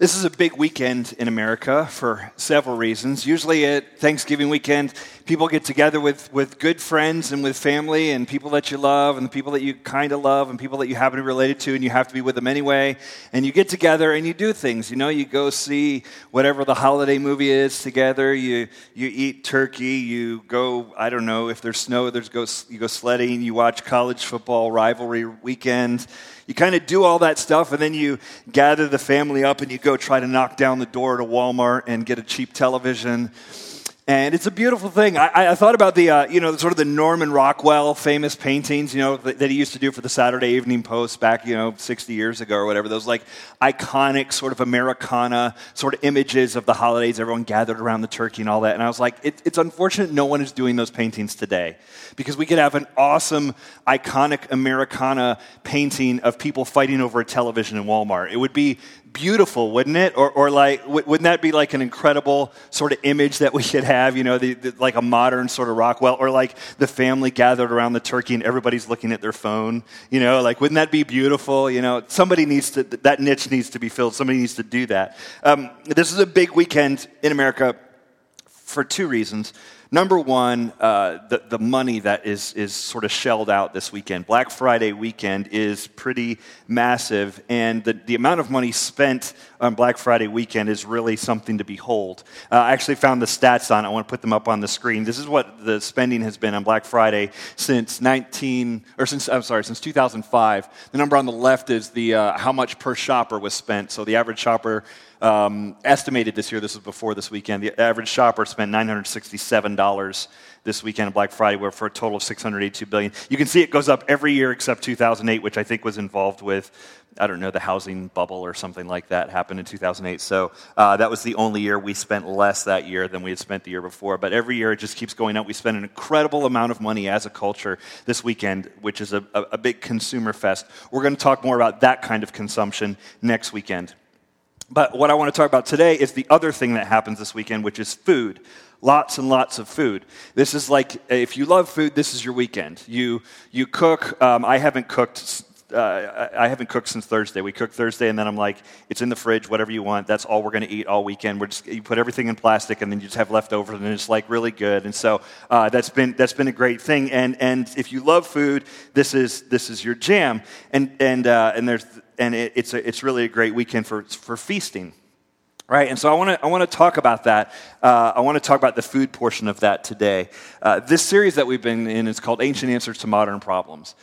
This is a big weekend in America for several reasons. Usually at Thanksgiving weekend, people get together with, with good friends and with family and people that you love and the people that you kind of love and people that you happen to be related to and you have to be with them anyway. And you get together and you do things. You know, you go see whatever the holiday movie is together. You, you eat turkey. You go, I don't know, if there's snow, there's go, you go sledding. You watch college football rivalry weekend you kind of do all that stuff, and then you gather the family up and you go try to knock down the door to Walmart and get a cheap television and it's a beautiful thing. I, I thought about the, uh, you know, sort of the Norman Rockwell famous paintings, you know, that, that, he used to do for the Saturday Evening Post back, you know, 60 years ago or whatever. Those like iconic sort of Americana sort of images of the holidays, everyone gathered around the turkey and all that. And I was like, it, it's unfortunate no one is doing those paintings today because we could have an awesome, iconic Americana painting of people fighting over a television in Walmart. It would be beautiful, wouldn't it? Or, or like, wouldn't that be like an incredible sort of image that we should have, you know, the, the, like a modern sort of Rockwell, or like the family gathered around the turkey and everybody's looking at their phone, you know, like, wouldn't that be beautiful? You know, somebody needs to, that niche needs to be filled. Somebody needs to do that. Um, this is a big weekend in America for two reasons. Number one, uh, the, the money that is, is sort of shelled out this weekend. Black Friday weekend is pretty massive, and the, the amount of money spent on Black Friday weekend is really something to behold. Uh, I actually found the stats on it. I want to put them up on the screen. This is what the spending has been on Black Friday since 19, or since, I'm sorry, since 2005. The number on the left is the, uh, how much per shopper was spent. So the average shopper um, estimated this year, this was before this weekend, the average shopper spent $967 this weekend on Black Friday, for a total of 682 billion. You can see it goes up every year except 2008, which I think was involved with, I don't know, the housing bubble or something like that happened in 2008. So uh, that was the only year we spent less that year than we had spent the year before. But every year it just keeps going up. We spend an incredible amount of money as a culture this weekend, which is a, a, a big consumer fest. We're going to talk more about that kind of consumption next weekend. But what I want to talk about today is the other thing that happens this weekend, which is food. Lots and lots of food. This is like, if you love food, this is your weekend. You, you cook. Um, I haven't cooked. Uh, I haven't cooked since Thursday. We cooked Thursday, and then I'm like, it's in the fridge, whatever you want. That's all we're going to eat all weekend. We're just you put everything in plastic, and then you just have leftovers, and it's like really good. And so uh, that's been that's been a great thing. And and if you love food, this is this is your jam. And and uh, and there's and it, it's, a, it's really a great weekend for, for feasting. Right, and so I want to I want to talk about that. Uh, I want to talk about the food portion of that today. Uh, this series that we've been in is called Ancient Answers to Modern Problems,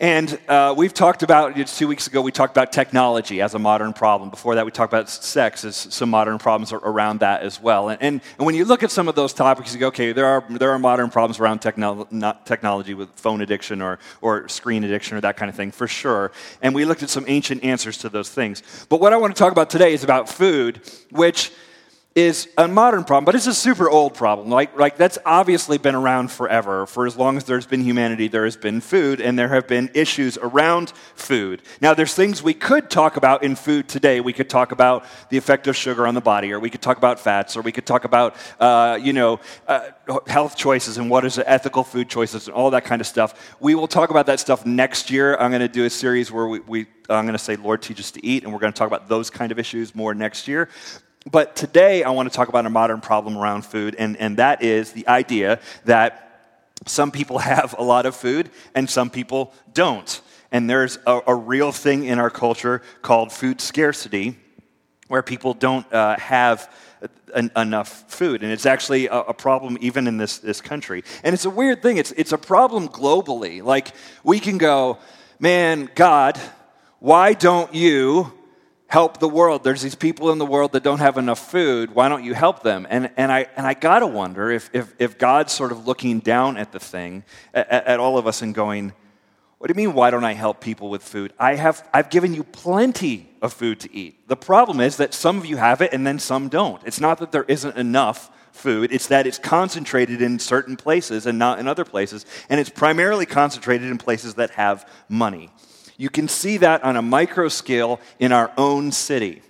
and uh, we've talked about, two weeks ago, we talked about technology as a modern problem. Before that, we talked about sex as some modern problems around that as well. And, and, and when you look at some of those topics, you go, okay, there are, there are modern problems around techno- technology with phone addiction or, or screen addiction or that kind of thing, for sure. And we looked at some ancient answers to those things. But what I want to talk about today is about food, which is a modern problem, but it's a super old problem. Like, like that's obviously been around forever. For as long as there's been humanity, there has been food, and there have been issues around food. Now, there's things we could talk about in food today. We could talk about the effect of sugar on the body, or we could talk about fats, or we could talk about, uh, you know, uh, health choices and what is ethical food choices and all that kind of stuff. We will talk about that stuff next year. I'm going to do a series where we, we I'm going to say, Lord, teach us to eat, and we're going to talk about those kind of issues more next year. But today I want to talk about a modern problem around food, and, and that is the idea that some people have a lot of food and some people don't. And there's a, a real thing in our culture called food scarcity where people don't uh, have enough food. And it's actually a, a, problem even in this, this country. And it's a weird thing, it's, it's a problem globally. Like, we can go, man, God, why don't you help the world. There's these people in the world that don't have enough food. Why don't you help them? And, and I, and I got to wonder if, if, if God's sort of looking down at the thing, at, at all of us, and going, What do you mean, why don't I help people with food? I have, I've given you plenty of food to eat. The problem is that some of you have it and then some don't. It's not that there isn't enough food, it's that it's concentrated in certain places and not in other places. And it's primarily concentrated in places that have money. You can see that on a micro scale in our own city.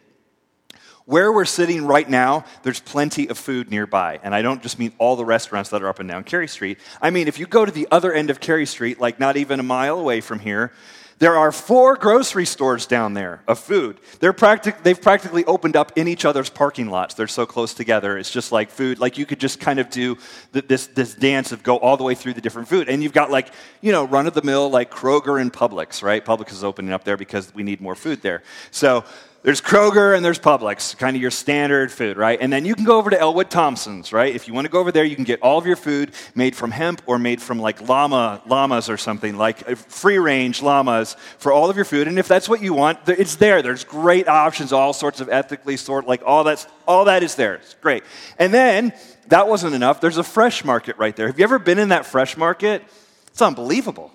Where we're sitting right now, there's plenty of food nearby. And I don't just mean all the restaurants that are up and down Cary Street. I mean, if you go to the other end of Cary Street, like not even a mile away from here, There are four grocery stores down there of food. They're practic- they've practically opened up in each other's parking lots. They're so close together. It's just like food. Like you could just kind of do this, this dance of go all the way through the different food. And you've got like, you know, run of the mill, like Kroger and Publix, right? Publix is opening up there because we need more food there. So there's Kroger and there's Publix, kind of your standard food, right? And then you can go over to Ellwood Thompson's, right? If you want to go over there, you can get all of your food made from hemp or made from like llama, llamas or something, like uh, free range llamas for all of your food. And if that's what you want, it's there. There's great options, all sorts of ethically sort, like all that's, all that is there. It's great. And then that wasn't enough. There's a fresh market right there. Have you ever been in that fresh market? It's unbelievable.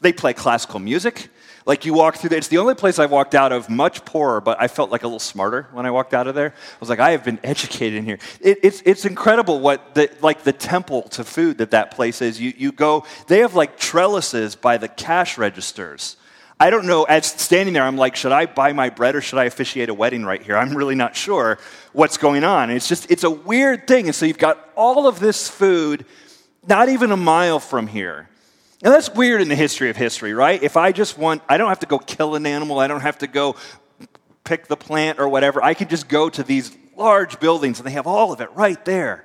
They play classical music. Like you walk through there, it's the only place I've walked out of much poorer, but I felt like a little smarter when I walked out of there. I was like, I have been educated in here. It, it's, it's incredible what the, like the temple to food that that place is. You, you go, they have like trellises by the cash registers. I don't know, as standing there, I'm like, should I buy my bread or should I officiate a wedding right here? I'm really not sure what's going on. And it's just, it's a weird thing. And so you've got all of this food not even a mile from here. And that's weird in the history of history, right? If I just want, I don't have to go kill an animal, I don't have to go pick the plant or whatever. I can just go to these large buildings and they have all of it right there.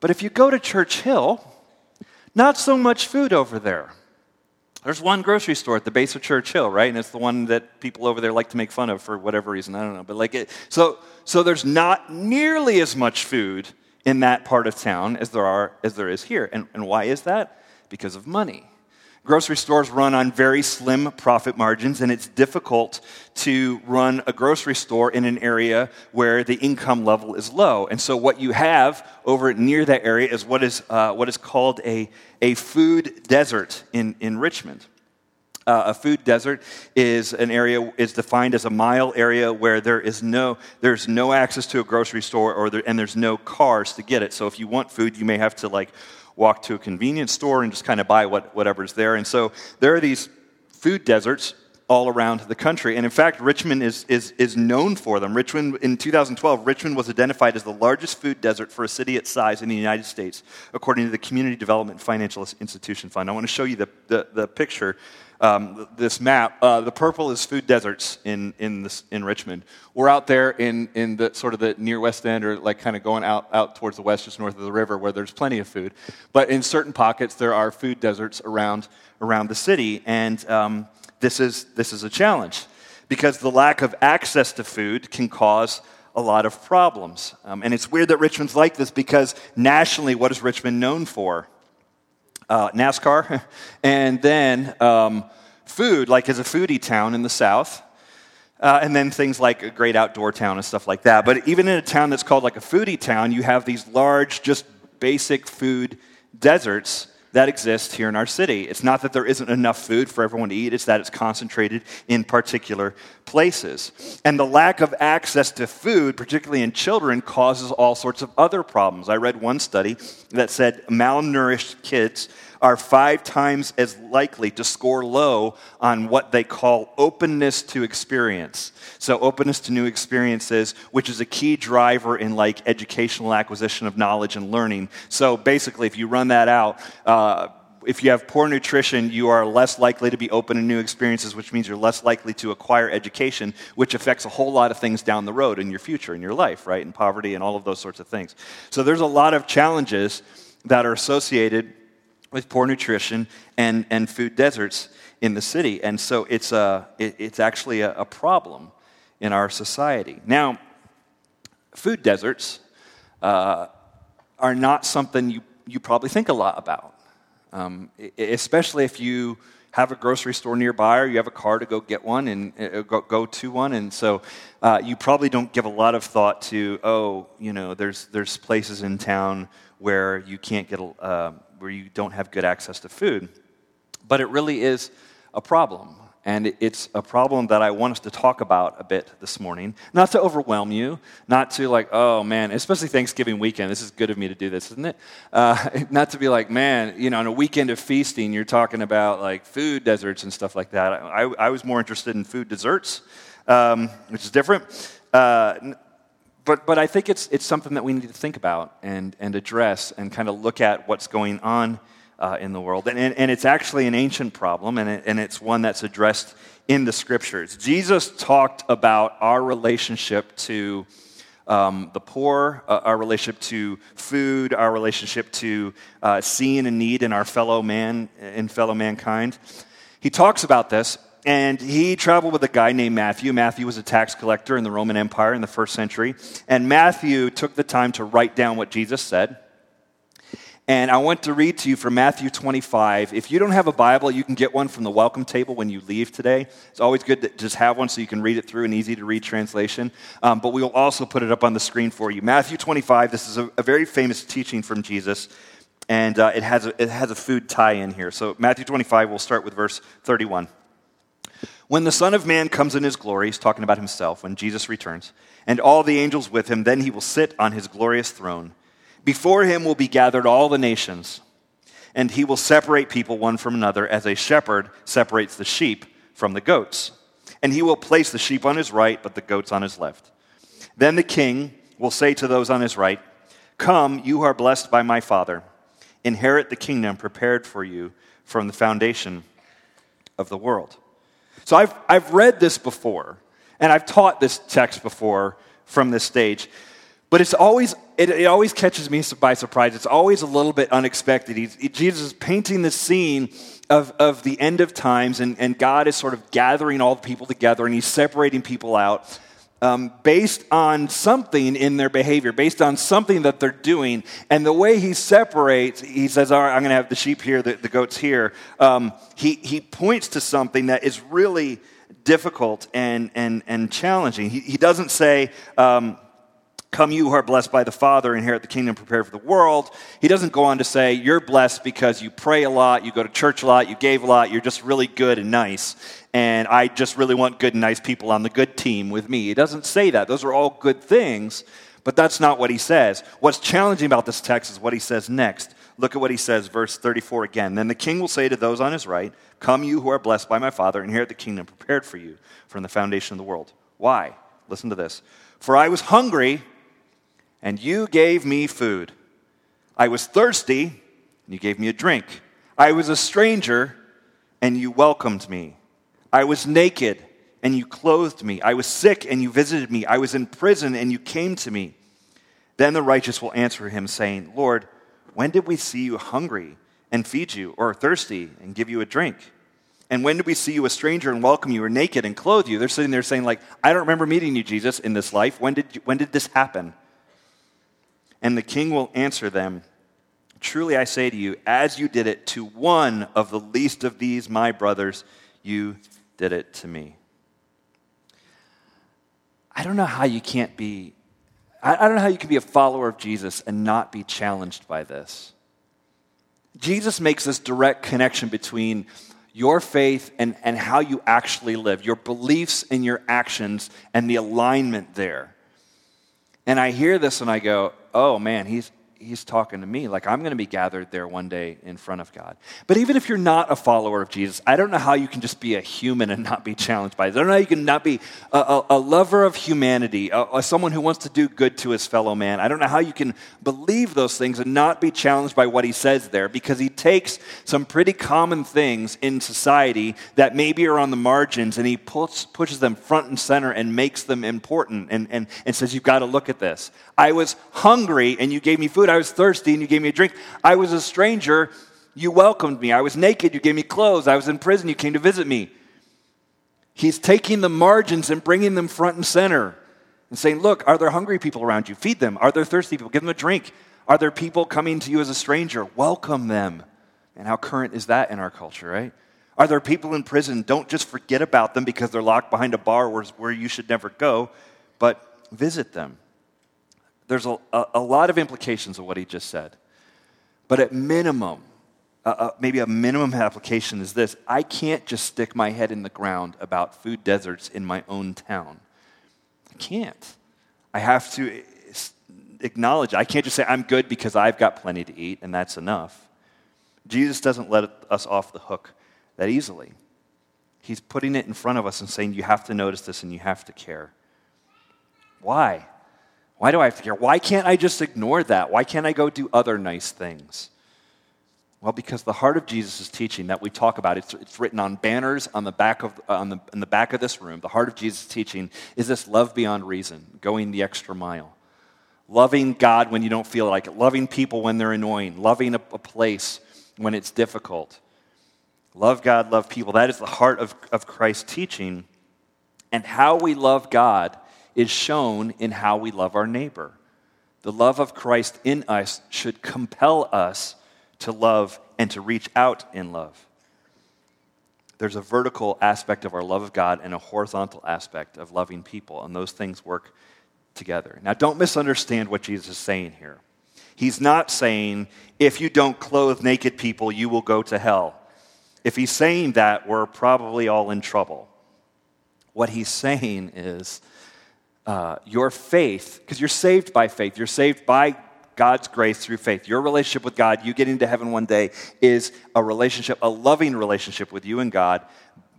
But if you go to Church Hill, not so much food over there. There's one grocery store at the base of Church Hill, right? And it's the one that people over there like to make fun of for whatever reason. I don't know. But like it, so, so there's not nearly as much food in that part of town as there are as there is here. And, and why is that? Because of money. Grocery stores run on very slim profit margins, and it's difficult to run a grocery store in an area where the income level is low. And so, what you have over near that area is what is, uh, what is called a, a food desert in, in Richmond. Uh, a food desert is an area is defined as a mile area where there is no there's no access to a grocery store or there, and there's no cars to get it. So if you want food, you may have to like walk to a convenience store and just kind of buy what, whatever's there. And so there are these food deserts all around the country. And in fact, Richmond is, is, is known for them. Richmond, in 2012, Richmond was identified as the largest food desert for a city its size in the United States, according to the Community Development Financial Institution Fund. I want to show you the, the, the picture um, this map. Uh, the purple is food deserts in, in, this, in Richmond. We're out there in, in the sort of the near West End or like kind of going out, out towards the west, just north of the river, where there's plenty of food. But in certain pockets, there are food deserts around, around the city. And um, this, is, this is a challenge because the lack of access to food can cause a lot of problems. Um, and it's weird that Richmond's like this because nationally, what is Richmond known for? Uh, NASCAR, and then um, food, like as a foodie town in the South. Uh, and then things like a great outdoor town and stuff like that. But even in a town that's called like a foodie town, you have these large, just basic food deserts that exists here in our city. It's not that there isn't enough food for everyone to eat, it's that it's concentrated in particular places. And the lack of access to food, particularly in children, causes all sorts of other problems. I read one study that said malnourished kids are five times as likely to score low on what they call openness to experience. So, openness to new experiences, which is a key driver in like educational acquisition of knowledge and learning. So, basically, if you run that out, uh, if you have poor nutrition, you are less likely to be open to new experiences, which means you're less likely to acquire education, which affects a whole lot of things down the road in your future, in your life, right? In poverty and all of those sorts of things. So there's a lot of challenges that are associated with poor nutrition and, and food deserts in the city. And so it's, a, it, it's actually a, a, problem in our society. Now, food deserts uh, are not something you, you probably think a lot about, um, especially if you have a grocery store nearby or you have a car to go get one and uh, go, go to one. And so uh, you probably don't give a lot of thought to, oh, you know, there's, there's places in town where you can't get uh, where you don't have good access to food. But it really is a problem. And it's a problem that I want us to talk about a bit this morning. Not to overwhelm you, not to like, oh man, especially Thanksgiving weekend. This is good of me to do this, isn't it? Uh, not to be like, man, you know, on a weekend of feasting, you're talking about like food deserts and stuff like that. I, I was more interested in food desserts, um, which is different. Uh, but, but I think it's, it's something that we need to think about and, and address and kind of look at what's going on uh, in the world. And, and, and, it's actually an ancient problem, and, it, and it's one that's addressed in the scriptures. Jesus talked about our relationship to um, the poor, uh, our relationship to food, our relationship to uh, seeing a need in our fellow man, in fellow mankind. He talks about this, and he traveled with a guy named Matthew. Matthew was a tax collector in the Roman Empire in the first century, and Matthew took the time to write down what Jesus said. And I want to read to you from Matthew 25. If you don't have a Bible, you can get one from the welcome table when you leave today. It's always good to just have one so you can read it through an easy to read translation. Um, but we will also put it up on the screen for you. Matthew 25, this is a, a very famous teaching from Jesus, and uh, it, has a, it has a food tie in here. So, Matthew 25, we'll start with verse 31. When the Son of Man comes in his glory, he's talking about himself, when Jesus returns, and all the angels with him, then he will sit on his glorious throne. Before him will be gathered all the nations, and he will separate people one from another as a shepherd separates the sheep from the goats. And he will place the sheep on his right, but the goats on his left. Then the king will say to those on his right, Come, you are blessed by my Father. Inherit the kingdom prepared for you from the foundation of the world. So I've, I've read this before, and I've taught this text before from this stage. But it's always, it, it, always catches me by surprise. It's always a little bit unexpected. He's, he, Jesus is painting the scene of, of the end of times, and, and God is sort of gathering all the people together, and he's separating people out um, based on something in their behavior, based on something that they're doing. And the way he separates, he says, All right, I'm going to have the sheep here, the, the goats here. Um, he, he points to something that is really difficult and, and, and challenging. He, he doesn't say, um, Come, you who are blessed by the Father, inherit the kingdom prepared for the world. He doesn't go on to say, You're blessed because you pray a lot, you go to church a lot, you gave a lot, you're just really good and nice. And I just really want good nice people on the good team with me. He doesn't say that. Those are all good things, but that's not what he says. What's challenging about this text is what he says next. Look at what he says, verse 34 again. Then the king will say to those on his right, Come, you who are blessed by my Father, inherit the kingdom prepared for you from the foundation of the world. Why? Listen to this. For I was hungry and you gave me food. I was thirsty, and you gave me a drink. I was a stranger, and you welcomed me. I was naked, and you clothed me. I was sick, and you visited me. I was in prison, and you came to me. Then the righteous will answer him, saying, Lord, when did we see you hungry and feed you, or thirsty and give you a drink? And when did we see you a stranger and welcome you, or naked and clothe you? They're sitting there saying, like, I don't remember meeting you, Jesus, in this life. When did, you, when did this happen? And the king will answer them Truly I say to you, as you did it to one of the least of these, my brothers, you did it to me. I don't know how you can't be, I don't know how you can be a follower of Jesus and not be challenged by this. Jesus makes this direct connection between your faith and, and how you actually live, your beliefs and your actions, and the alignment there. And I hear this and I go, oh man, he's, he's talking to me. Like I'm going to be gathered there one day in front of God. But even if you're not a follower of Jesus, I don't know how you can just be a human and not be challenged by it. I don't know how you can not be a, a, a lover of humanity, a, a, someone who wants to do good to his fellow man. I don't know how you can believe those things and not be challenged by what he says there because he takes some pretty common things in society that maybe are on the margins and he puts, pushes them front and center and makes them important and, and, and says, You've got to look at this. I was hungry and you gave me food. I was thirsty and you gave me a drink. I was a stranger, you welcomed me. I was naked, you gave me clothes. I was in prison, you came to visit me. He's taking the margins and bringing them front and center and saying, Look, are there hungry people around you? Feed them. Are there thirsty people? Give them a drink. Are there people coming to you as a stranger? Welcome them. And how current is that in our culture, right? Are there people in prison? Don't just forget about them because they're locked behind a bar where, where you should never go, but visit them there's a, a, a, lot of implications of what he just said. But at minimum, uh, maybe a minimum application is this I can't just stick my head in the ground about food deserts in my own town. I can't. I have to acknowledge, I can't just say I'm good because I've got plenty to eat and that's enough. Jesus doesn't let us off the hook that easily. He's putting it in front of us and saying, You have to notice this and you have to care. Why? Why do I have to care? Why can't I just ignore that? Why can't I go do other nice things? Well, because the heart of Jesus' teaching that we talk about, it's, it's written on banners on the, back of, uh, on the, in the back of this room. The heart of Jesus' teaching is this love beyond reason, going the extra mile. Loving God when you don't feel like it, loving people when they're annoying, loving a, a place when it's difficult. Love God, love people. That is the heart of, of Christ's teaching. And how we love God is shown in how we love our neighbor. The love of Christ in us should compel us to love and to reach out in love. There's a vertical aspect of our love of God and a horizontal aspect of loving people, and those things work together. Now, don't misunderstand what Jesus is saying here. He's not saying, if you don't clothe naked people, you will go to hell. If he's saying that, we're probably all in trouble. What he's saying is, uh, your faith, because you're saved by faith, you're saved by God's grace through faith. Your relationship with God, you getting to heaven one day, is a relationship, a loving relationship with you and God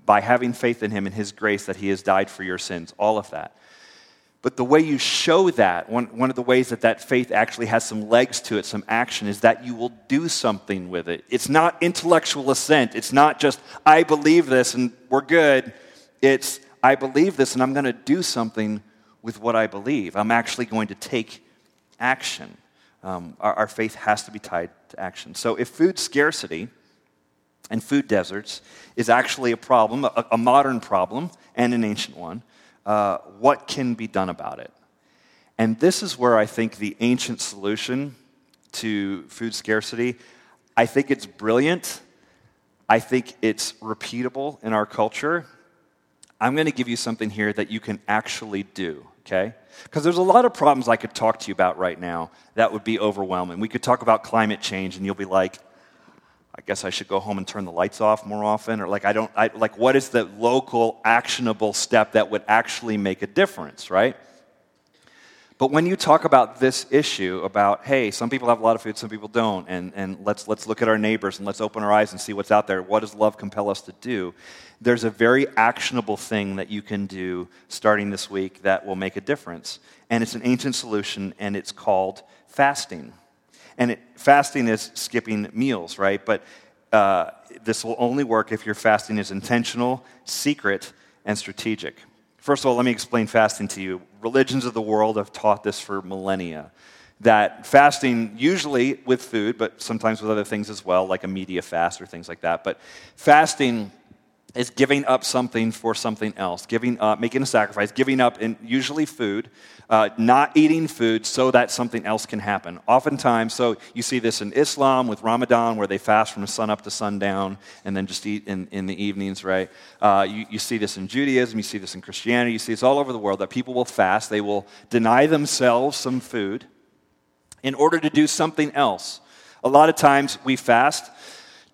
by having faith in Him and His grace that He has died for your sins, all of that. But the way you show that, one, one of the ways that that faith actually has some legs to it, some action, is that you will do something with it. It's not intellectual assent. It's not just, I believe this and we're good. It's, I believe this and I'm going to do something with what I believe. I'm actually going to take action. Um, our, our faith has to be tied to action. So if food scarcity and food deserts is actually a problem, a, a modern problem and an ancient one, uh, what can be done about it? And this is where I think the ancient solution to food scarcity, I think it's brilliant. I think it's repeatable in our culture. I'm going to give you something here that you can actually do okay? Because there's a lot of problems I could talk to you about right now that would be overwhelming. We could talk about climate change, and you'll be like, I guess I should go home and turn the lights off more often, or like, I don't, I, like, what is the local actionable step that would actually make a difference, right? But when you talk about this issue about, hey, some people have a lot of food, some people don't, and, and let's, let's look at our neighbors and let's open our eyes and see what's out there, what does love compel us to do? There's a very actionable thing that you can do starting this week that will make a difference. And it's an ancient solution, and it's called fasting. And it, fasting is skipping meals, right? But uh, this will only work if your fasting is intentional, secret, and strategic. First of all, let me explain fasting to you. Religions of the world have taught this for millennia. That fasting, usually with food, but sometimes with other things as well, like a media fast or things like that, but fasting is giving up something for something else, giving up, making a sacrifice, giving up, in usually food, uh, not eating food so that something else can happen. Oftentimes, so you see this in Islam with Ramadan, where they fast from sun up to sundown and then just eat in, in the evenings, right? Uh, you, you see this in Judaism, you see this in Christianity, you see this all over the world that people will fast, they will deny themselves some food in order to do something else. A lot of times we fast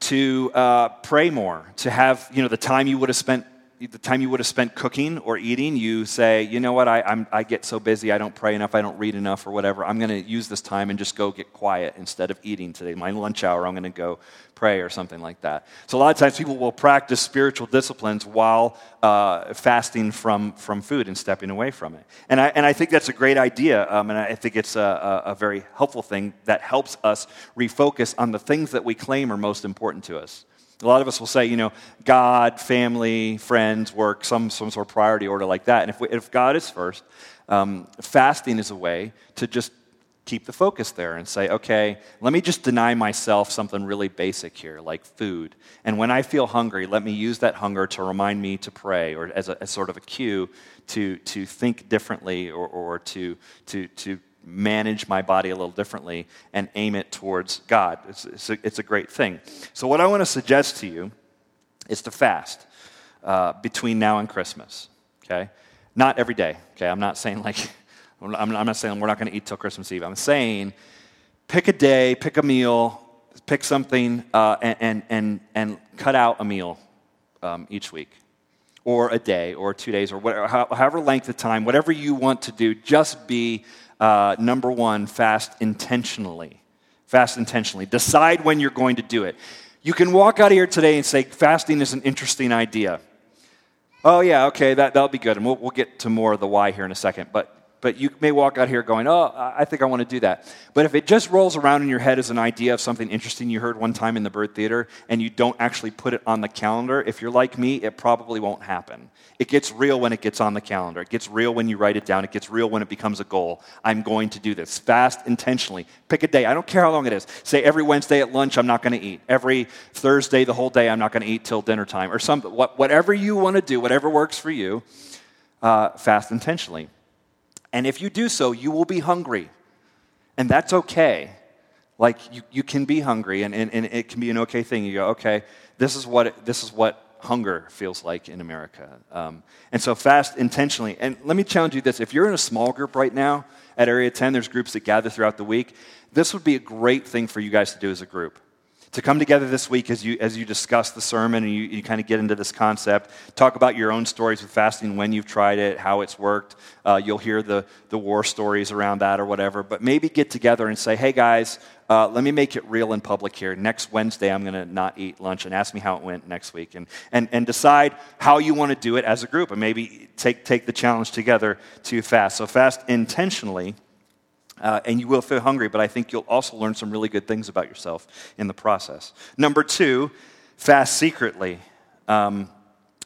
to uh, pray more, to have you know the time you would have spent the time you would have spent cooking or eating, you say, you know what, I, I'm, I get so busy, I don't pray enough, I don't read enough, or whatever. I'm going to use this time and just go get quiet instead of eating today. My lunch hour, I'm going to go pray or something like that. So a lot of times people will practice spiritual disciplines while uh, fasting from, from food and stepping away from it. And I, and I think that's a great idea, um, and I think it's a, a, a very helpful thing that helps us refocus on the things that we claim are most important to us. A lot of us will say, you know, God, family, friends, work, some, some sort of priority order like that. And if, we, if God is first, um, fasting is a way to just keep the focus there and say, okay, let me just deny myself something really basic here, like food. And when I feel hungry, let me use that hunger to remind me to pray or as, a, as sort of a cue to, to think differently or, or to, to, to manage my body a little differently and aim it towards God. It's, it's, a, it's a, great thing. So, what I want to suggest to you is to fast uh, between now and Christmas, okay? Not every day, okay? I'm not saying like, I'm, not saying we're not going to eat till Christmas Eve. I'm saying pick a day, pick a meal, pick something, uh, and, and, and, and, cut out a meal um, each week. Or a day, or two days, or whatever, however length of time, whatever you want to do, just be uh, number one, fast intentionally. Fast intentionally. Decide when you're going to do it. You can walk out of here today and say, fasting is an interesting idea. Oh, yeah, okay, that, that'll be good. And we'll, we'll get to more of the why here in a second. But but you may walk out here going, oh, I think I want to do that. But if it just rolls around in your head as an idea of something interesting you heard one time in the Byrd Theater and you don't actually put it on the calendar, if you're like me, it probably won't happen. It gets real when it gets on the calendar. It gets real when you write it down. It gets real when it becomes a goal. I'm going to do this. Fast intentionally. Pick a day. I don't care how long it is. Say every Wednesday at lunch, I'm not going to eat. Every Thursday, the whole day, I'm not going to eat till dinner time. Or some, whatever you want to do, whatever works for you, uh, fast intentionally. And if you do so, you will be hungry. And that's okay. Like, you, you can be hungry, and, and, and it can be an okay thing. You go, okay, this is what, this is what hunger feels like in America. Um, and so, fast intentionally. And let me challenge you this if you're in a small group right now at Area 10, there's groups that gather throughout the week. This would be a great thing for you guys to do as a group to come together this week as you, as you discuss the sermon and you, you kind of get into this concept. Talk about your own stories with fasting, when you've tried it, how it's worked. Uh, you'll hear the, the war stories around that or whatever. But maybe get together and say, hey guys, uh, let me make it real in public here. Next Wednesday, I'm going to not eat lunch and ask me how it went next week. And, and, and decide how you want to do it as a group and maybe take, take the challenge together to fast. So, fast intentionally uh, and you will feel hungry, but I think you'll also learn some really good things about yourself in the process. Number two, fast secretly. Um,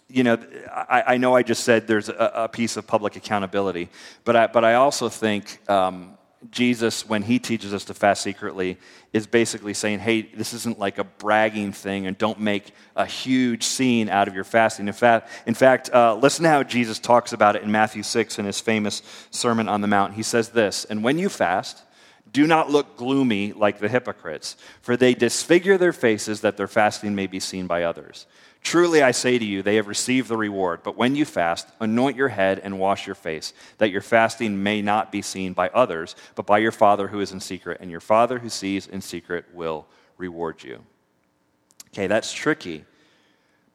you know, I, I, know I just said there's a, a, piece of public accountability, but I, but I also think um, Jesus, when he teaches us to fast secretly, is basically saying, hey, this isn't like a bragging thing, and don't make a huge scene out of your fasting. In fact, in fact uh, listen to how Jesus talks about it in Matthew 6 in his famous Sermon on the Mount. He says this And when you fast, do not look gloomy like the hypocrites, for they disfigure their faces that their fasting may be seen by others. Truly I say to you, they have received the reward. But when you fast, anoint your head and wash your face, that your fasting may not be seen by others, but by your Father who is in secret. And your Father who sees in secret will reward you. Okay, that's tricky.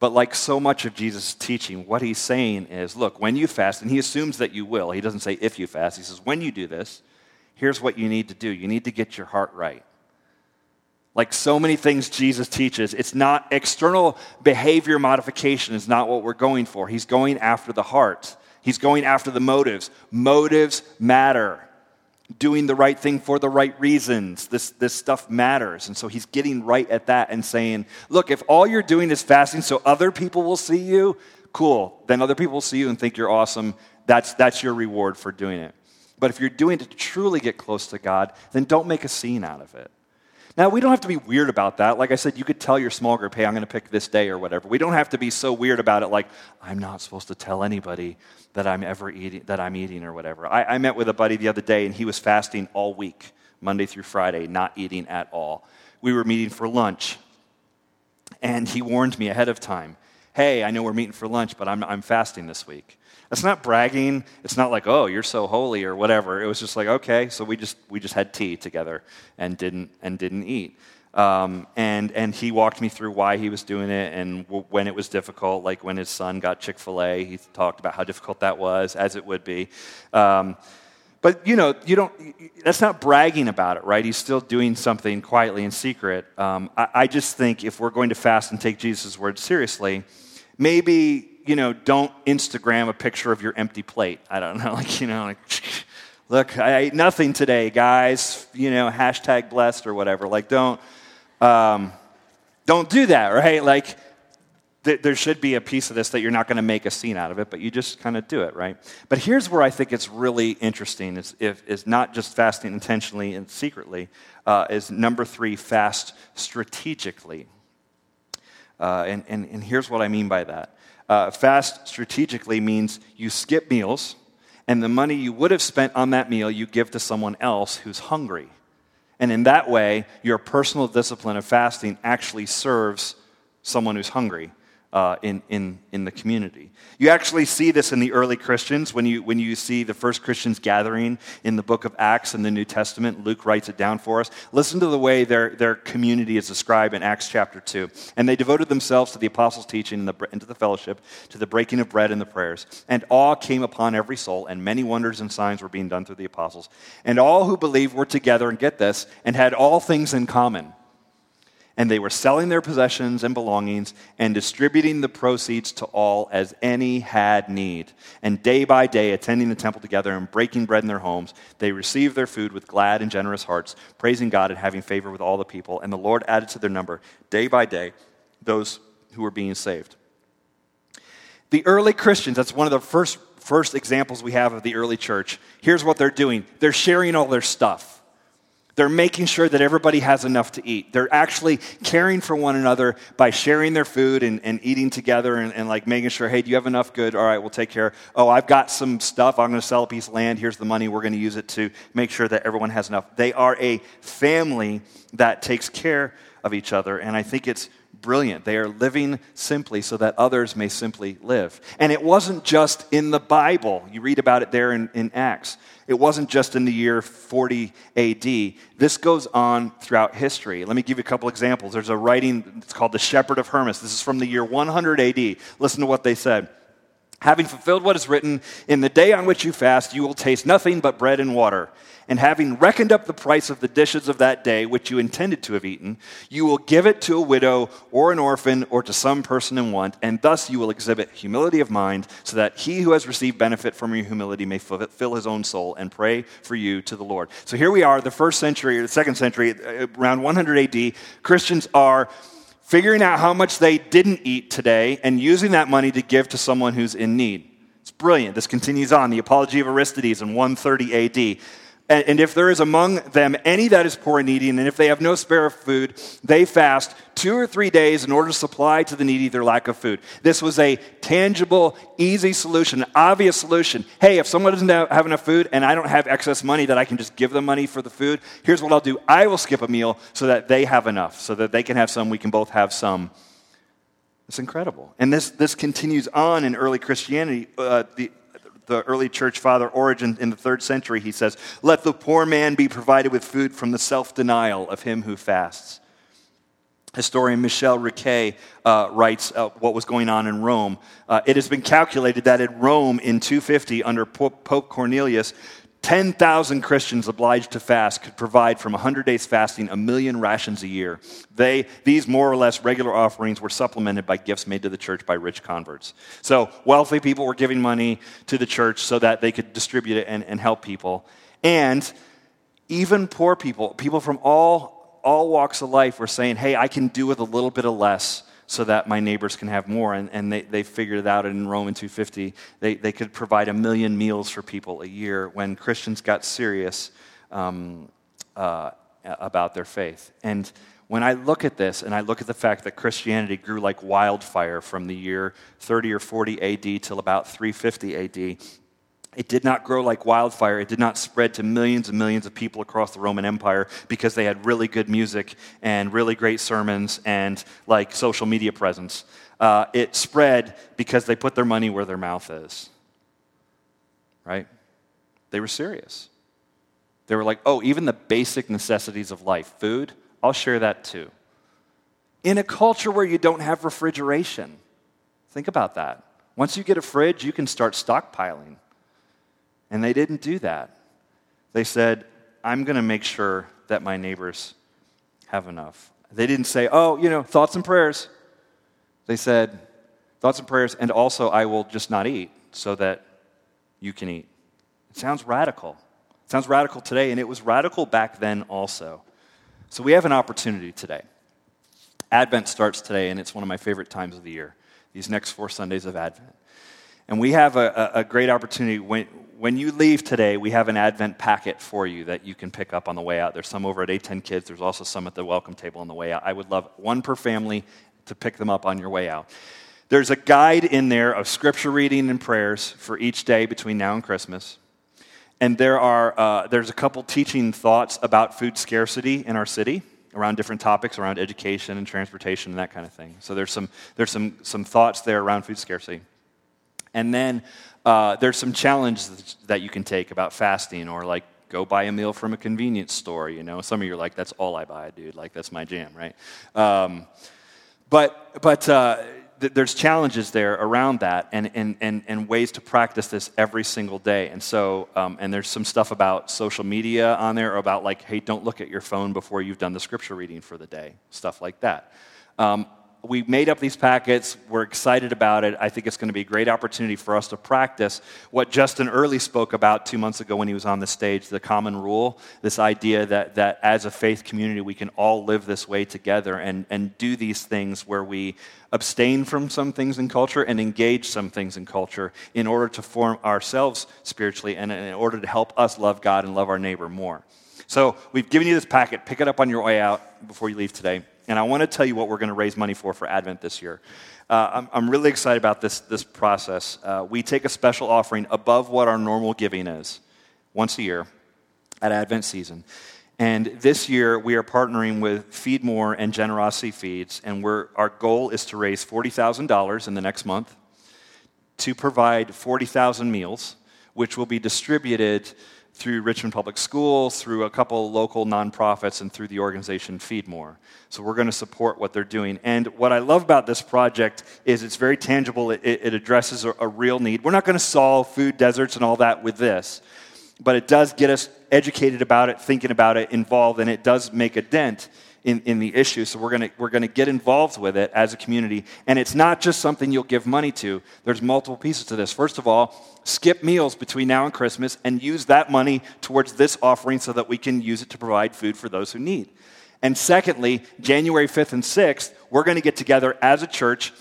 But like so much of Jesus' teaching, what he's saying is look, when you fast, and he assumes that you will, he doesn't say if you fast, he says when you do this, here's what you need to do. You need to get your heart right. Like so many things Jesus teaches, it's not external behavior modification is not what we're going for. He's going after the heart. He's going after the motives. Motives matter. Doing the right thing for the right reasons. This, this stuff matters. And so he's getting right at that and saying, look, if all you're doing is fasting so other people will see you, cool. Then other people will see you and think you're awesome. That's, that's your reward for doing it. But if you're doing it to truly get close to God, then don't make a scene out of it. Now, we don't have to be weird about that. Like I said, you could tell your small group, hey, I'm going to pick this day or whatever. We don't have to be so weird about it, like, I'm not supposed to tell anybody that I'm ever eating, that I'm eating or whatever. I, I met with a buddy the other day, and he was fasting all week, Monday through Friday, not eating at all. We were meeting for lunch, and he warned me ahead of time, hey, I know we're meeting for lunch, but I'm, I'm fasting this week. It's not bragging. It's not like, oh, you're so holy or whatever. It was just like, okay, so we just we just had tea together and didn't and didn't eat. Um, and and he walked me through why he was doing it and w- when it was difficult. Like when his son got Chick Fil A, he talked about how difficult that was, as it would be. Um, but you know, you don't. That's not bragging about it, right? He's still doing something quietly in secret. Um, I, I just think if we're going to fast and take Jesus' word seriously, maybe you know, don't Instagram a picture of your empty plate. I don't know, like, you know, like, look, I ate nothing today, guys. You know, hashtag blessed or whatever. Like, don't, um, don't do that, right? Like, th- there should be a piece of this that you're not going to make a scene out of it, but you just kind of do it, right? But here's where I think it's really interesting: is if is not just fasting intentionally and secretly. Uh, is number three, fast strategically. Uh, and, and, and here's what I mean by that. Uh, fast strategically means you skip meals, and the money you would have spent on that meal you give to someone else who's hungry. And in that way, your personal discipline of fasting actually serves someone who's hungry uh, in, in, in the community. You actually see this in the early Christians when you, when you see the first Christians gathering in the book of Acts in the New Testament. Luke writes it down for us. Listen to the way their, their community is described in Acts chapter 2. And they devoted themselves to the apostles' teaching and, the, and to the fellowship, to the breaking of bread and the prayers. And awe came upon every soul, and many wonders and signs were being done through the apostles. And all who believed were together, and get this, and had all things in common And they were selling their possessions and belongings and distributing the proceeds to all as any had need. And day by day, attending the temple together and breaking bread in their homes, they received their food with glad and generous hearts, praising God and having favor with all the people. And the Lord added to their number, day by day, those who were being saved. The early Christians, that's one of the first, first examples we have of the early church. Here's what they're doing they're sharing all their stuff. They're making sure that everybody has enough to eat. They're actually caring for one another by sharing their food and, and eating together and, and, like making sure, hey, do you have enough? Good. All right, we'll take care. Oh, I've got some stuff. I'm going to sell a piece of land. Here's the money. We're going to use it to make sure that everyone has enough. They are a family that takes care of each other. And I think it's brilliant. They are living simply so that others may simply live. And it wasn't just in the Bible. You read about it there in, in Acts. It wasn't just in the year 40 AD. This goes on throughout history. Let me give you a couple examples. There's a writing, it's called The Shepherd of Hermas. This is from the year 100 AD. Listen to what they said. Having fulfilled what is written, in the day on which you fast, you will taste nothing but bread and water. And having reckoned up the price of the dishes of that day, which you intended to have eaten, you will give it to a widow or an orphan or to some person in want, and thus you will exhibit humility of mind, so that he who has received benefit from your humility may fill his own soul and pray for you to the Lord. So here we are, the first century or the second century, uh, around 100 AD. Christians are figuring out how much they didn't eat today and using that money to give to someone who's in need. It's brilliant. This continues on. The Apology of Aristides in 130 AD. And if there is among them any that is poor and needy, and if they have no spare of food, they fast two or three days in order to supply to the needy their lack of food. This was a tangible, easy solution, an obvious solution. Hey, if someone doesn't have enough food and I don't have excess money that I can just give them money for the food, here's what I'll do I will skip a meal so that they have enough, so that they can have some, we can both have some. It's incredible. And this, this continues on in early Christianity. Uh, the, the early church father Origen in the third century, he says, Let the poor man be provided with food from the self denial of him who fasts. Historian Michel Riquet uh, writes uh, what was going on in Rome. Uh, it has been calculated that in Rome in 250, under Pope Cornelius, 10,000 Christians obliged to fast could provide from 100 days fasting a million rations a year. They, these more or less regular offerings were supplemented by gifts made to the church by rich converts. So wealthy people were giving money to the church so that they could distribute it and, and help people. And even poor people, people from all, all walks of life were saying, hey, I can do with a little bit of less so that my neighbors can have more. And, and they, they figured it out in Roman 250. They, they could provide a million meals for people a year when Christians got serious um, uh, about their faith. And when I look at this and I look at the fact that Christianity grew like wildfire from the year 30 or 40 AD till about 350 AD, it did not grow like wildfire. It did not spread to millions and millions of people across the Roman Empire because they had really good music and really great sermons and like social media presence. Uh, it spread because they put their money where their mouth is. Right? They were serious. They were like, oh, even the basic necessities of life, food, I'll share that too. In a culture where you don't have refrigeration, think about that. Once you get a fridge, you can start stockpiling. And they didn't do that. They said, I'm going to make sure that my neighbors have enough. They didn't say, oh, you know, thoughts and prayers. They said, thoughts and prayers, and also I will just not eat so that you can eat. It sounds radical. It sounds radical today, and it was radical back then also. So we have an opportunity today. Advent starts today, and it's one of my favorite times of the year, these next four Sundays of Advent. And we have a, a, great opportunity when, when you leave today, we have an Advent packet for you that you can pick up on the way out. There's some over at A10 Kids, there's also some at the welcome table on the way out. I would love one per family to pick them up on your way out. There's a guide in there of scripture reading and prayers for each day between now and Christmas. And there are, uh, there's a couple teaching thoughts about food scarcity in our city around different topics around education and transportation and that kind of thing. So there's some, there's some, some thoughts there around food scarcity. And then uh, there's some challenges that you can take about fasting or like go buy a meal from a convenience store you know some of you are like that's all i buy dude like that's my jam right um, but but uh, th- there's challenges there around that and, and, and, and ways to practice this every single day. And so, um, and there's some stuff about social media on there about like, hey, don't look at your phone before you've done the scripture reading for the day, stuff like that. Um, we made up these packets. We're excited about it. I think it's going to be a great opportunity for us to practice what Justin Earley spoke about two months ago when he was on the stage the common rule, this idea that, that as a faith community, we can all live this way together and, and do these things where we abstain from some things in culture and engage some things in culture in order to form ourselves spiritually and in order to help us love God and love our neighbor more. So we've given you this packet. Pick it up on your way out before you leave today. And I want to tell you what we're going to raise money for for Advent this year. Uh, I'm, I'm, really excited about this, this process. Uh, we take a special offering above what our normal giving is once a year at Advent season. And this year, we are partnering with Feed More and Generosity Feeds, and our goal is to raise $40,000 in the next month to provide 40,000 meals, which will be distributed through Richmond Public Schools, through a couple local nonprofits, and through the organization Feed More. So we're going to support what they're doing. And what I love about this project is it's very tangible. It, it addresses a, a real need. We're not going to solve food deserts and all that with this, but it does get us educated about it, thinking about it, involved, and it does make a dent in, in the issue. So we're going to we're gonna get involved with it as a community. And it's not just something you'll give money to, there's multiple pieces to this. First of all, skip meals between now and Christmas and use that money towards this offering so that we can use it to provide food for those who need. And secondly, January 5th and 6th, we're going to get together as a church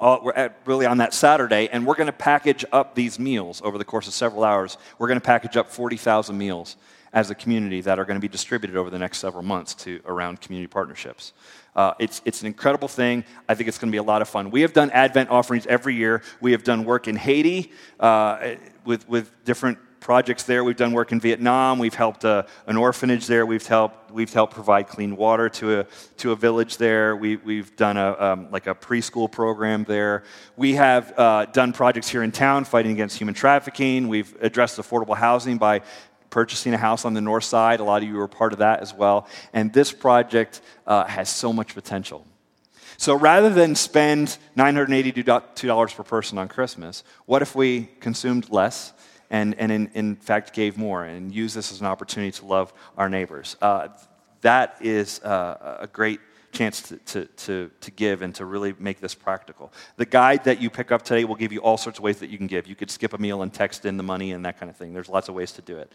uh, we're at, really on that Saturday, and we're going to package up these meals over the course of several hours. We're going to package up 40,000 meals as a community that are going to be distributed over the next several months to around community partnerships. Uh, it's, it's an incredible thing. I think it's going to be a lot of fun. We have done Advent offerings every year. We have done work in Haiti uh, with, with different projects there. We've done work in Vietnam. We've helped uh, an orphanage there. We've helped, we've helped provide clean water to a, to a village there. We, we've done a, um, like a preschool program there. We have uh, done projects here in town fighting against human trafficking. We've addressed affordable housing by purchasing a house on the north side. A lot of you were part of that as well. And this project uh, has so much potential. So rather than spend $982 per person on Christmas, what if we consumed less and, and in, in fact gave more and use this as an opportunity to love our neighbors? Uh, that is uh, a great chance to, to, to, to, give and to really make this practical. The guide that you pick up today will give you all sorts of ways that you can give. You could skip a meal and text in the money and that kind of thing. There's lots of ways to do it.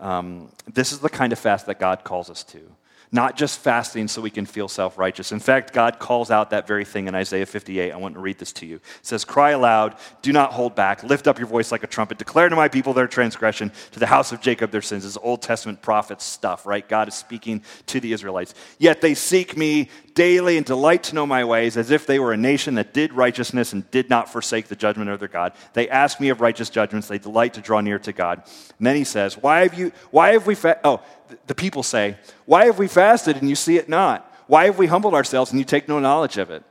Um, this is the kind of fast that God calls us to not just fasting so we can feel self righteous. In fact, God calls out that very thing in Isaiah 58. I want to read this to you. It says, Cry aloud, do not hold back, lift up your voice like a trumpet, declare to my people their transgression, to the house of Jacob their sins. This is Old Testament prophet stuff, right? God is speaking to the Israelites. Yet they seek me daily and delight to know my ways, as if they were a nation that did righteousness and did not forsake the judgment of their God. They ask me of righteous judgments, they delight to draw near to God. And then he says, Why have you, why have we, fa-? oh, the people say, Why have we fasted and you see it not? Why have we humbled ourselves and you take no knowledge of it?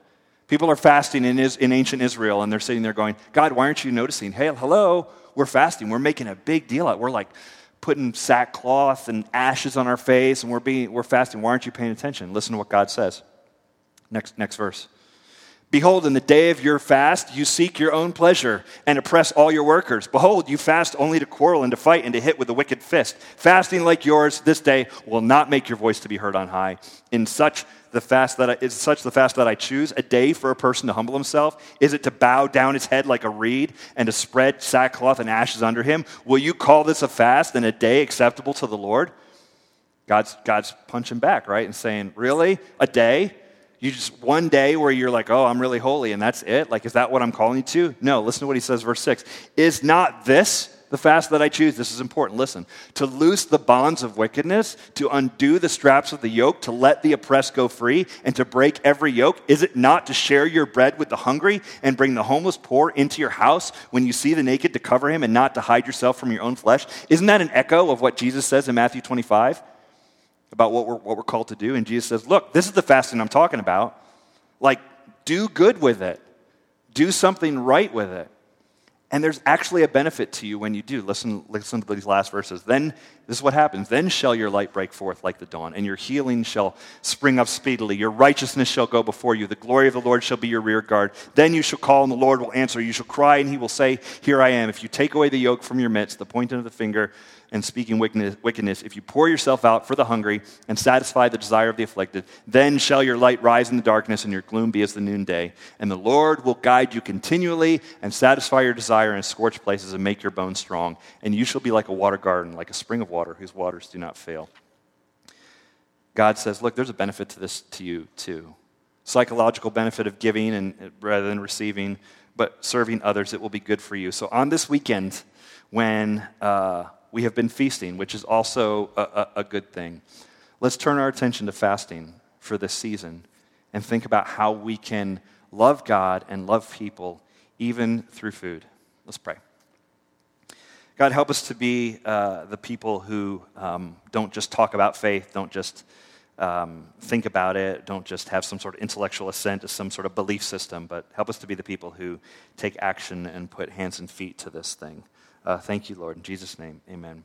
People are fasting in, in ancient Israel and they're sitting there going, God, why aren't you noticing? Hey, hello, we're fasting. We're making a big deal out. We're like putting sackcloth and ashes on our face and we're, being, we're fasting. Why aren't you paying attention? Listen to what God says. Next, next verse. Behold, in the day of your fast, you seek your own pleasure and oppress all your workers. Behold, you fast only to quarrel and to fight and to hit with a wicked fist. Fasting like yours this day will not make your voice to be heard on high. In such the fast that I, is such the fast that I choose a day for a person to humble himself? Is it to bow down his head like a reed and to spread sackcloth and ashes under him? Will you call this a fast and a day acceptable to the Lord? God's, God's punching back, right? And saying, Really? A day? You just one day where you're like, oh, I'm really holy, and that's it? Like, is that what I'm calling you to? No, listen to what he says, verse 6. Is not this the fast that I choose? This is important. Listen. To loose the bonds of wickedness, to undo the straps of the yoke, to let the oppressed go free, and to break every yoke? Is it not to share your bread with the hungry and bring the homeless poor into your house when you see the naked to cover him and not to hide yourself from your own flesh? Isn't that an echo of what Jesus says in Matthew 25? About what we're, what we're called to do. And Jesus says, Look, this is the fasting I'm talking about. Like, do good with it, do something right with it. And there's actually a benefit to you when you do. Listen, listen to these last verses. Then this is what happens. Then shall your light break forth like the dawn, and your healing shall spring up speedily. Your righteousness shall go before you. The glory of the Lord shall be your rear guard. Then you shall call, and the Lord will answer. You shall cry, and he will say, Here I am. If you take away the yoke from your midst, the pointing of the finger, and speaking wickedness, if you pour yourself out for the hungry and satisfy the desire of the afflicted, then shall your light rise in the darkness and your gloom be as the noonday. And the Lord will guide you continually and satisfy your desire in scorched places and make your bones strong. And you shall be like a water garden, like a spring of water whose waters do not fail. God says, Look, there's a benefit to this to you too. Psychological benefit of giving and rather than receiving, but serving others, it will be good for you. So on this weekend, when uh, we have been feasting, which is also a, a, a good thing. Let's turn our attention to fasting for this season and think about how we can love God and love people even through food. Let's pray. God, help us to be uh, the people who um, don't just talk about faith, don't just um, think about it, don't just have some sort of intellectual assent to some sort of belief system, but help us to be the people who take action and put hands and feet to this thing. Uh, thank you, Lord. In Jesus' name, amen.